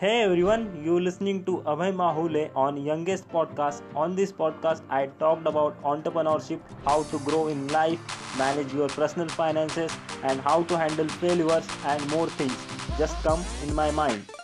Hey everyone, you listening to Abhay Mahule on Youngest Podcast. On this podcast, I talked about entrepreneurship, how to grow in life, manage your personal finances, and how to handle failures and more things. Just come in my mind.